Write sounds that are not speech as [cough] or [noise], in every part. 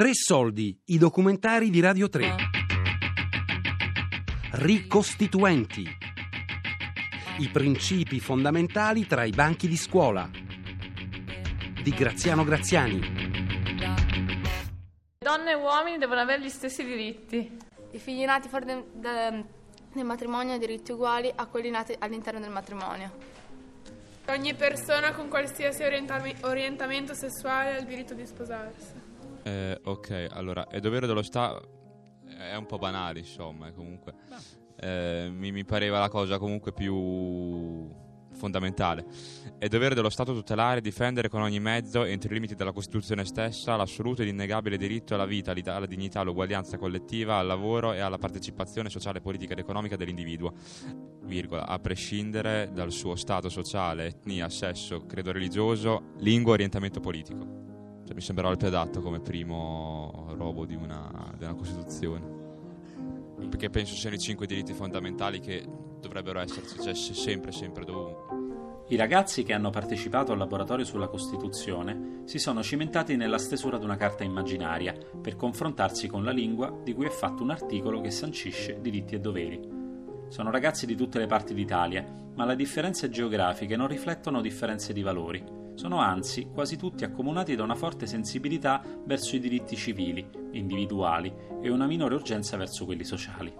Tre soldi, i documentari di Radio 3. Ricostituenti. I principi fondamentali tra i banchi di scuola. Di Graziano Graziani. Donne e uomini devono avere gli stessi diritti. I figli nati fuori de- de- del matrimonio hanno diritti uguali a quelli nati all'interno del matrimonio. Ogni persona con qualsiasi orientami- orientamento sessuale ha il diritto di sposarsi. Eh, ok, allora, è dovere dello Stato. È un po' banale, insomma, eh, comunque. Eh, mi, mi pareva la cosa comunque più fondamentale. È dovere dello Stato tutelare e difendere con ogni mezzo, entro i limiti della Costituzione stessa, l'assoluto ed innegabile diritto alla vita, alla dignità, all'uguaglianza collettiva, al lavoro e alla partecipazione sociale, politica ed economica dell'individuo, virgola, a prescindere dal suo stato sociale, etnia, sesso, credo religioso, lingua, orientamento politico. Cioè, mi sembrava il più adatto come primo robo di una, una Costituzione. Perché penso siano i cinque diritti fondamentali che dovrebbero esserci cioè, se- sempre, sempre, dovunque. I ragazzi che hanno partecipato al laboratorio sulla Costituzione si sono cimentati nella stesura di una carta immaginaria per confrontarsi con la lingua di cui è fatto un articolo che sancisce diritti e doveri. Sono ragazzi di tutte le parti d'Italia, ma le differenze geografiche non riflettono differenze di valori. Sono anzi quasi tutti accomunati da una forte sensibilità verso i diritti civili, individuali e una minore urgenza verso quelli sociali.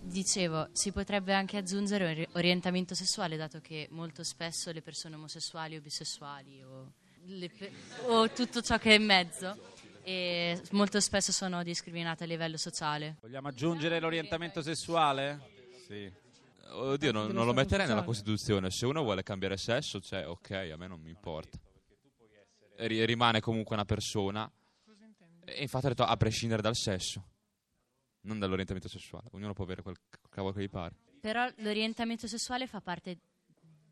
Dicevo, si potrebbe anche aggiungere ori- orientamento sessuale, dato che molto spesso le persone omosessuali o bisessuali o, le pe- o tutto ciò che è in mezzo e molto spesso sono discriminate a livello sociale. Vogliamo aggiungere l'orientamento sessuale? Sì. Oddio, non, non lo metterei nella Costituzione. Se uno vuole cambiare sesso, cioè, ok, a me non mi importa. Ri- rimane comunque una persona. E infatti ho detto a prescindere dal sesso, non dall'orientamento sessuale. Ognuno può avere quel cavolo che gli pare. Però l'orientamento sessuale fa parte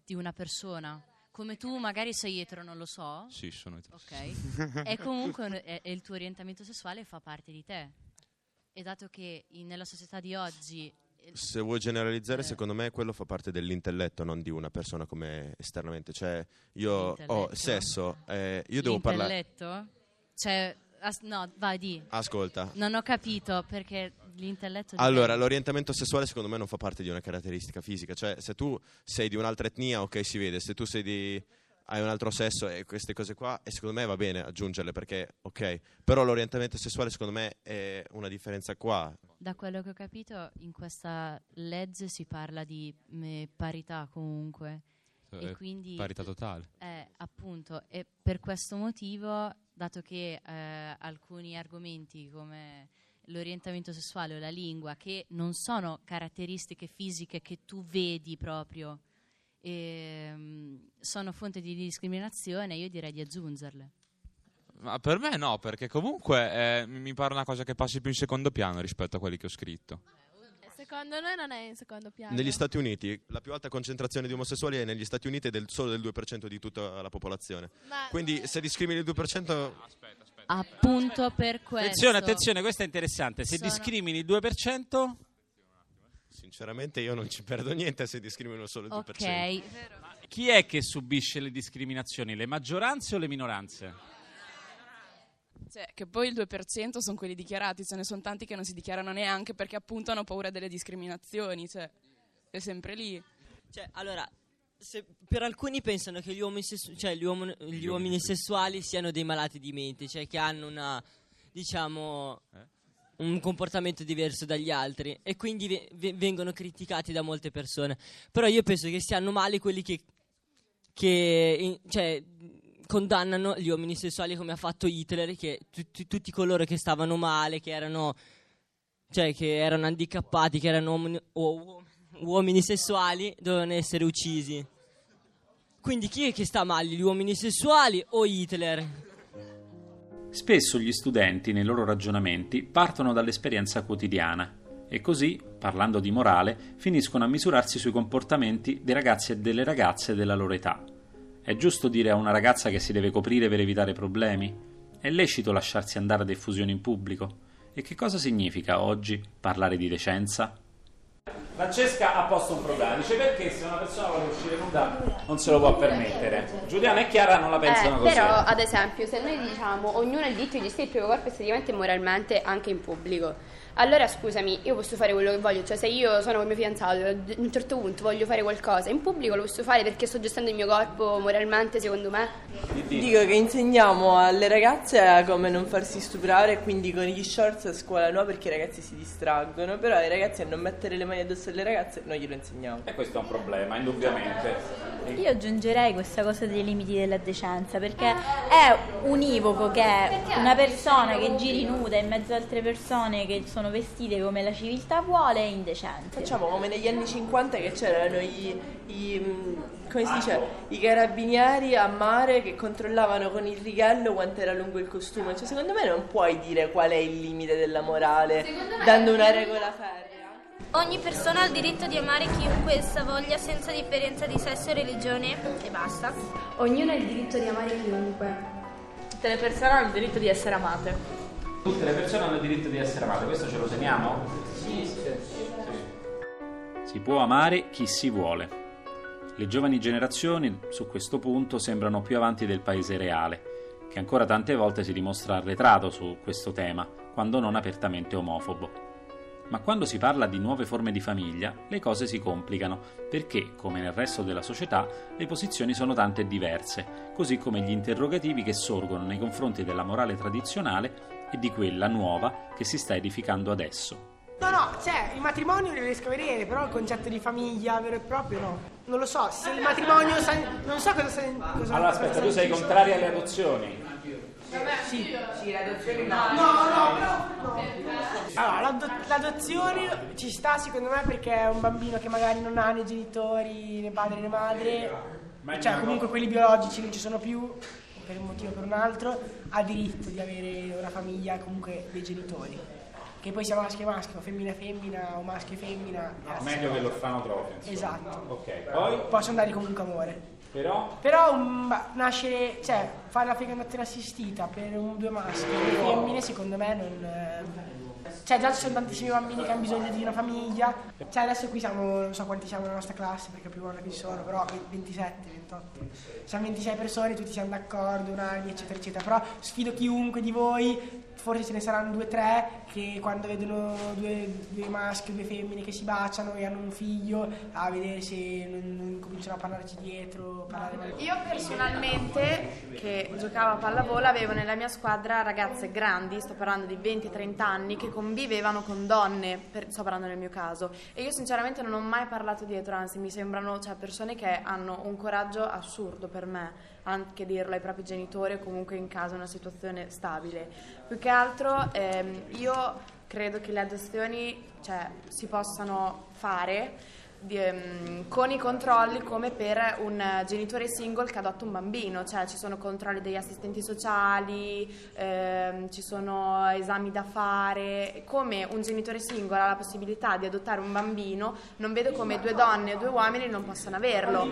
di una persona. Come tu magari sei etero, non lo so. Sì, sono etero. Ok. e comunque un- è- è il tuo orientamento sessuale fa parte di te. E dato che in- nella società di oggi Se vuoi generalizzare, Eh. secondo me quello fa parte dell'intelletto, non di una persona come esternamente. Cioè, io ho sesso, eh, io devo parlare. L'intelletto? Cioè, as- no, vai di. Ascolta. Non ho capito perché l'intelletto. di Allora, lei- l'orientamento sessuale secondo me non fa parte di una caratteristica fisica. Cioè, se tu sei di un'altra etnia, ok, si vede. Se tu sei di. Hai un altro sesso e queste cose qua, e secondo me va bene aggiungerle perché, ok. Però l'orientamento sessuale secondo me è una differenza qua. Da quello che ho capito, in questa legge si parla di eh, parità comunque. Eh, e quindi. Parità totale. Eh, appunto, e per questo motivo, dato che eh, alcuni argomenti come l'orientamento sessuale o la lingua, che non sono caratteristiche fisiche che tu vedi proprio, ehm, sono fonte di discriminazione, io direi di aggiungerle. Ma per me no, perché comunque eh, mi pare una cosa che passi più in secondo piano rispetto a quelli che ho scritto. Secondo noi non è in secondo piano. Negli Stati Uniti, la più alta concentrazione di omosessuali è negli Stati Uniti ed è del- solo del 2% di tutta la popolazione. Ma- Quindi se discrimini il 2%, Appunto per questo. Attenzione, attenzione, questo è interessante. Se Sono- discrimini il 2%, sinceramente io non ci perdo niente se discrimino solo il 2%. Ok, chi è che subisce le discriminazioni? Le maggioranze o le minoranze? Cioè, che poi il 2% sono quelli dichiarati, ce ne sono tanti che non si dichiarano neanche perché appunto hanno paura delle discriminazioni, cioè è sempre lì. Cioè, allora, se per alcuni pensano che gli uomini, sessu- cioè, gli uomo- gli uomini sessuali siano dei malati di mente, cioè che hanno una, diciamo, un comportamento diverso dagli altri e quindi ve- ve- vengono criticati da molte persone. Però io penso che stiano male quelli che, che in- cioè, condannano gli uomini sessuali come ha fatto Hitler, che tu- tutti coloro che stavano male, che erano, cioè, che erano handicappati, che erano uomini, o- uomini sessuali, dovevano essere uccisi. Quindi chi è che sta male, gli uomini sessuali o Hitler? Spesso gli studenti nei loro ragionamenti partono dall'esperienza quotidiana e così, parlando di morale, finiscono a misurarsi sui comportamenti dei ragazzi e delle ragazze della loro età. È giusto dire a una ragazza che si deve coprire per evitare problemi? È lecito lasciarsi andare a diffusioni in pubblico? E che cosa significa oggi parlare di decenza? Francesca ha posto un problema, dice perché se una persona vuole uscire nuda non se lo può permettere. Giuliana e Chiara non la pensano Eh, così. però, ad esempio, se noi diciamo ognuno ha il diritto di gestire il proprio corpo esteticamente e moralmente anche in pubblico, allora scusami, io posso fare quello che voglio, cioè se io sono con mio fidanzato e ad un certo punto voglio fare qualcosa in pubblico lo posso fare perché sto gestendo il mio corpo moralmente secondo me. Dico che insegniamo alle ragazze come non farsi stuprare e quindi con gli shorts a scuola no perché i ragazzi si distraggono, però ai ragazzi a non mettere le mani addosso alle ragazze noi glielo insegniamo. E questo è un problema, indubbiamente. Io aggiungerei questa cosa dei limiti della decenza perché è univoco che una persona che giri nuda in mezzo ad altre persone che sono vestite come la civiltà vuole è indecente. Facciamo come negli anni 50 che c'erano i, i, come si dice, i carabinieri a mare che controllavano con il righello quanto era lungo il costume. Cioè, secondo me non puoi dire qual è il limite della morale dando una regola ferrea. Ogni persona ha il diritto di amare chiunque essa voglia senza differenza di sesso e religione e basta. Ognuno ha il diritto di amare chiunque. Tutte le persone hanno il diritto di essere amate. Tutte le persone hanno il diritto di essere amate, questo ce lo segniamo? Sì. Si può amare chi si vuole. Le giovani generazioni su questo punto sembrano più avanti del paese reale, che ancora tante volte si dimostra arretrato su questo tema, quando non apertamente omofobo. Ma quando si parla di nuove forme di famiglia, le cose si complicano, perché, come nel resto della società, le posizioni sono tante e diverse, così come gli interrogativi che sorgono nei confronti della morale tradizionale e di quella nuova che si sta edificando adesso. No, no, cioè il matrimonio lo riesco a vedere, però il concetto di famiglia vero e proprio no. Non lo so, se il matrimonio sa- non so cosa sai. Cosa, Allora aspetta, tu sei contraria alle adozioni? Sì, sì, le adozioni no. No, no, però no. Allora, l'ado- l'adozione ci sta secondo me perché è un bambino che magari non ha né genitori, né padre né madre, cioè comunque quelli biologici non ci sono più, per un motivo o per un altro, ha diritto di avere una famiglia comunque dei genitori. Che poi sia maschio e maschio, femmina e femmina o maschio e femmina. No, meglio che cosa. l'orfanotrofio. insomma. Esatto. Ok, poi? Possono dare comunque amore. Però? Però un ba- nascere, cioè fare la fecondazione assistita per un, due maschi e due femmine secondo me non... eh, Cioè già ci sono tantissimi bambini che hanno bisogno di una famiglia. Cioè adesso qui siamo, non so quanti siamo nella nostra classe perché più buona che ci sono, però 27, 28. Siamo 26 persone, tutti siamo d'accordo, unanimi, eccetera, eccetera. Però sfido chiunque di voi, forse ce ne saranno due o tre, che quando vedono due, due maschi o due femmine che si baciano e hanno un figlio, a vedere se non, non cominciano a parlarci dietro, parlare. Io personalmente, che giocavo a pallavolo, avevo nella mia squadra ragazze grandi, sto parlando di 20-30 anni, che convivevano con donne, per- sto parlando nel mio caso, e io sinceramente non ho mai parlato dietro, anzi mi sembrano cioè, persone che hanno un coraggio assurdo per me, anche dirlo ai propri genitori o comunque in casa una situazione stabile. Più che altro ehm, io credo che le adozioni cioè, si possano fare di- ehm, con i controlli come per un genitore single che adotta un bambino, cioè ci sono controlli degli assistenti sociali, ehm, ci sono esami da fare, come un genitore singolo ha la possibilità di adottare un bambino, non vedo come due donne o due uomini non possano averlo.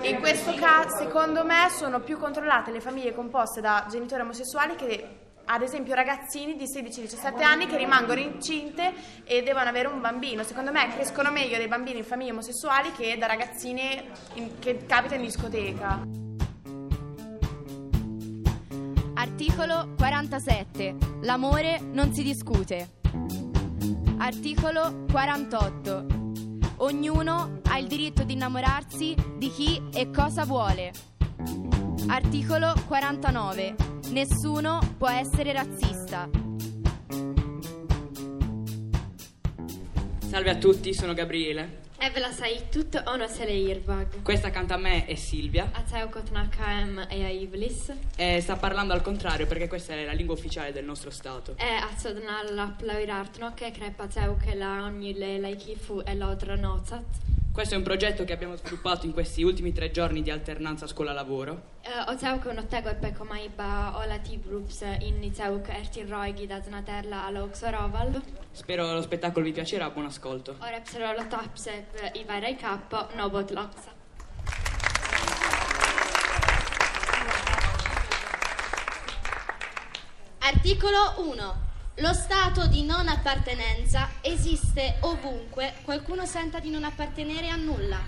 In questo caso, secondo me, sono più controllate le famiglie composte da genitori omosessuali che ad esempio ragazzini di 16-17 anni che rimangono incinte e devono avere un bambino. Secondo me crescono meglio dei bambini in famiglie omosessuali che da ragazzine in- che capita in discoteca. Articolo 47. L'amore non si discute. Articolo 48. Ognuno ha il diritto di innamorarsi di chi e cosa vuole. Articolo 49. Nessuno può essere razzista. Salve a tutti, sono Gabriele. Evela sai tutto ono se le Irvag. Questa accanto a me è Silvia A te okotna KM e a Ivlis. e sta parlando al contrario perché questa è la lingua ufficiale del nostro Stato. E a codna la plauirartno che crepa teu che la ogni le laikifu e l'odra nozat. Questo è un progetto che abbiamo sviluppato in questi ultimi tre giorni di alternanza scuola-lavoro. E o teu che no tego e peko maiba o la tibrups in i teu che erti roigi da znaterla ala oxoroval. Spero lo spettacolo vi piacerà, buon ascolto. Ora psero lo tapse i varai kappo no bot loxa. Articolo 1. Lo stato di non appartenenza esiste ovunque qualcuno senta di non appartenere a nulla.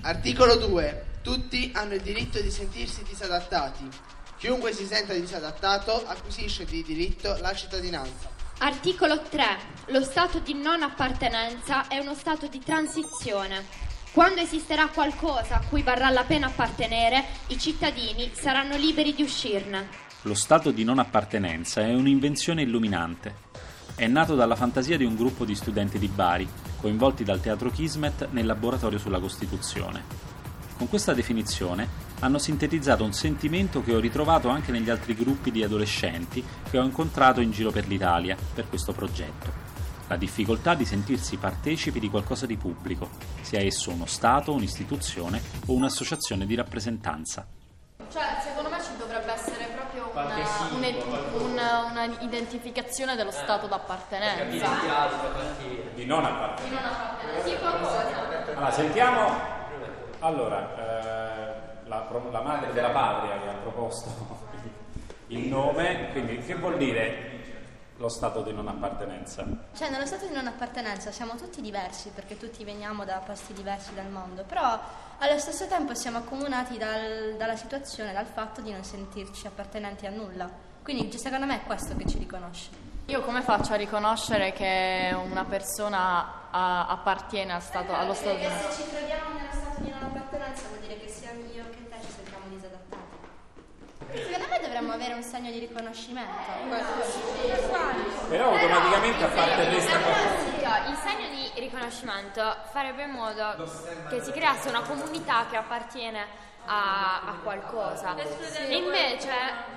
Articolo 2. Tutti hanno il diritto di sentirsi disadattati. Chiunque si senta disadattato acquisisce di diritto la cittadinanza. Articolo 3. Lo stato di non appartenenza è uno stato di transizione. Quando esisterà qualcosa a cui varrà la pena appartenere, i cittadini saranno liberi di uscirne. Lo stato di non appartenenza è un'invenzione illuminante. È nato dalla fantasia di un gruppo di studenti di Bari, coinvolti dal teatro Kismet nel laboratorio sulla Costituzione. Con questa definizione hanno sintetizzato un sentimento che ho ritrovato anche negli altri gruppi di adolescenti che ho incontrato in giro per l'Italia per questo progetto. La difficoltà di sentirsi partecipi di qualcosa di pubblico, sia esso uno Stato, un'istituzione o un'associazione di rappresentanza. Cioè, secondo me ci dovrebbe essere proprio Qualche una, una- identificazione dello stato d'appartenenza. Di non appartenenza. Di non appartenenza. Sì, qualcosa. Allora, sentiamo. Allora, eh, la, la madre della patria che ha proposto il nome, quindi che vuol dire lo stato di non appartenenza? Cioè, nello stato di non appartenenza siamo tutti diversi perché tutti veniamo da posti diversi del mondo, però allo stesso tempo siamo accomunati dal- dalla situazione, dal fatto di non sentirci appartenenti a nulla. Quindi secondo me è questo che ci riconosce. Io come faccio a riconoscere che una persona ah, appartiene al stato- allo stato di se ci troviamo nello stato di non appartenenza vuol dire che sia io che te ci sentiamo disadattati. Secondo me dovremmo avere un segno di riconoscimento. Però automaticamente a qualcuno. Il segno di riconoscimento farebbe in modo che si creasse una comunità che appartiene a, a qualcosa. E invece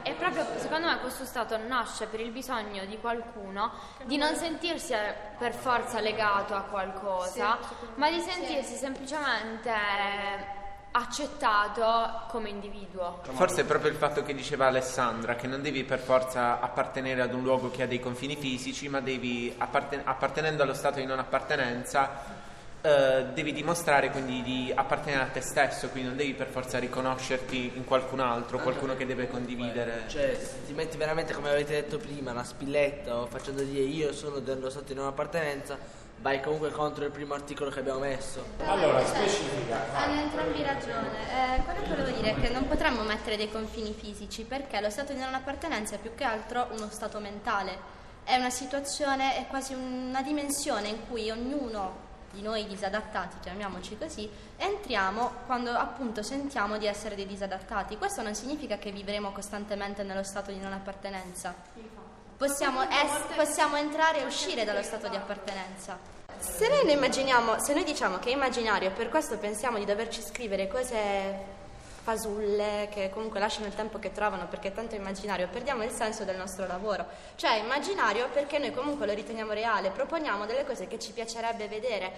è proprio, secondo me, questo stato nasce per il bisogno di qualcuno di non sentirsi eh, per forza legato a qualcosa, ma di sentirsi semplicemente accettato come individuo. Forse è proprio il fatto che diceva Alessandra, che non devi per forza appartenere ad un luogo che ha dei confini fisici, ma devi, apparten- appartenendo allo stato di non appartenenza, eh, devi dimostrare quindi di appartenere a te stesso, quindi non devi per forza riconoscerti in qualcun altro, qualcuno che deve condividere. Cioè, se ti metti veramente, come avete detto prima, una spilletta o facendo dire io sono dello stato di non appartenenza, vai comunque contro il primo articolo che abbiamo messo. Allora, specifica. Hanno entrambi ragione. Eh, quello che volevo dire è che non potremmo mettere dei confini fisici perché lo stato di non appartenenza è più che altro uno stato mentale. È una situazione, è quasi una dimensione in cui ognuno di noi disadattati, chiamiamoci così, entriamo quando appunto sentiamo di essere dei disadattati. Questo non significa che vivremo costantemente nello stato di non appartenenza. Possiamo, es- possiamo entrare e uscire dallo stato di appartenenza. Se noi, se noi diciamo che è immaginario e per questo pensiamo di doverci scrivere cose fasulle che comunque lasciano il tempo che trovano perché è tanto immaginario, perdiamo il senso del nostro lavoro. Cioè immaginario perché noi comunque lo riteniamo reale, proponiamo delle cose che ci piacerebbe vedere.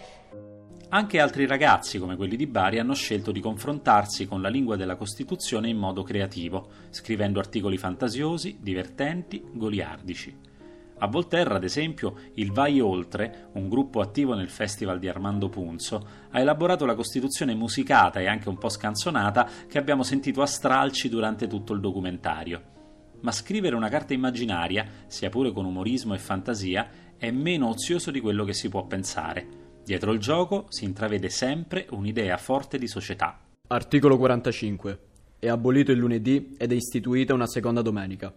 Anche altri ragazzi, come quelli di Bari, hanno scelto di confrontarsi con la lingua della Costituzione in modo creativo, scrivendo articoli fantasiosi, divertenti, goliardici. A Volterra, ad esempio, il Vai Oltre, un gruppo attivo nel Festival di Armando Punzo, ha elaborato la Costituzione musicata e anche un po' scanzonata che abbiamo sentito a stralci durante tutto il documentario. Ma scrivere una carta immaginaria, sia pure con umorismo e fantasia, è meno ozioso di quello che si può pensare. Dietro il gioco si intravede sempre un'idea forte di società. Articolo 45. È abolito il lunedì ed è istituita una seconda domenica.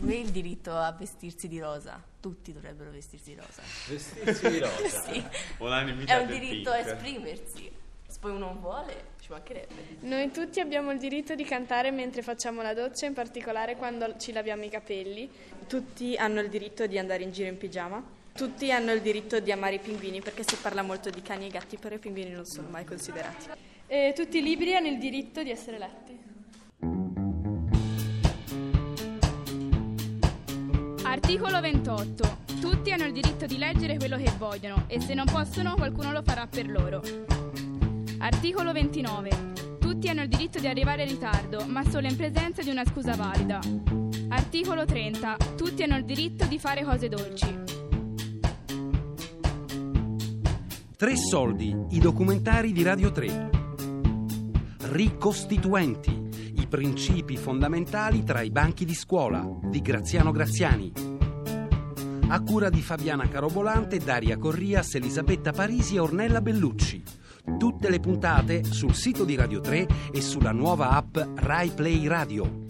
Lui il diritto a vestirsi di rosa. Tutti dovrebbero vestirsi di rosa. Vestirsi di rosa? [laughs] sì. È un diritto pink. a esprimersi. Se poi uno non vuole, ci mancherebbe. Noi tutti abbiamo il diritto di cantare mentre facciamo la doccia, in particolare quando ci laviamo i capelli. Tutti hanno il diritto di andare in giro in pigiama. Tutti hanno il diritto di amare i pinguini perché si parla molto di cani e gatti, però i pinguini non sono mai considerati. E tutti i libri hanno il diritto di essere letti. Articolo 28. Tutti hanno il diritto di leggere quello che vogliono e se non possono qualcuno lo farà per loro. Articolo 29. Tutti hanno il diritto di arrivare in ritardo, ma solo in presenza di una scusa valida. Articolo 30. Tutti hanno il diritto di fare cose dolci. Tre soldi, i documentari di Radio 3. Ricostituenti, principi fondamentali tra i banchi di scuola di Graziano Graziani. a cura di Fabiana Carobolante, Daria Corrias, Elisabetta Parisi e Ornella Bellucci. Tutte le puntate sul sito di Radio 3 e sulla nuova app Rai Play Radio.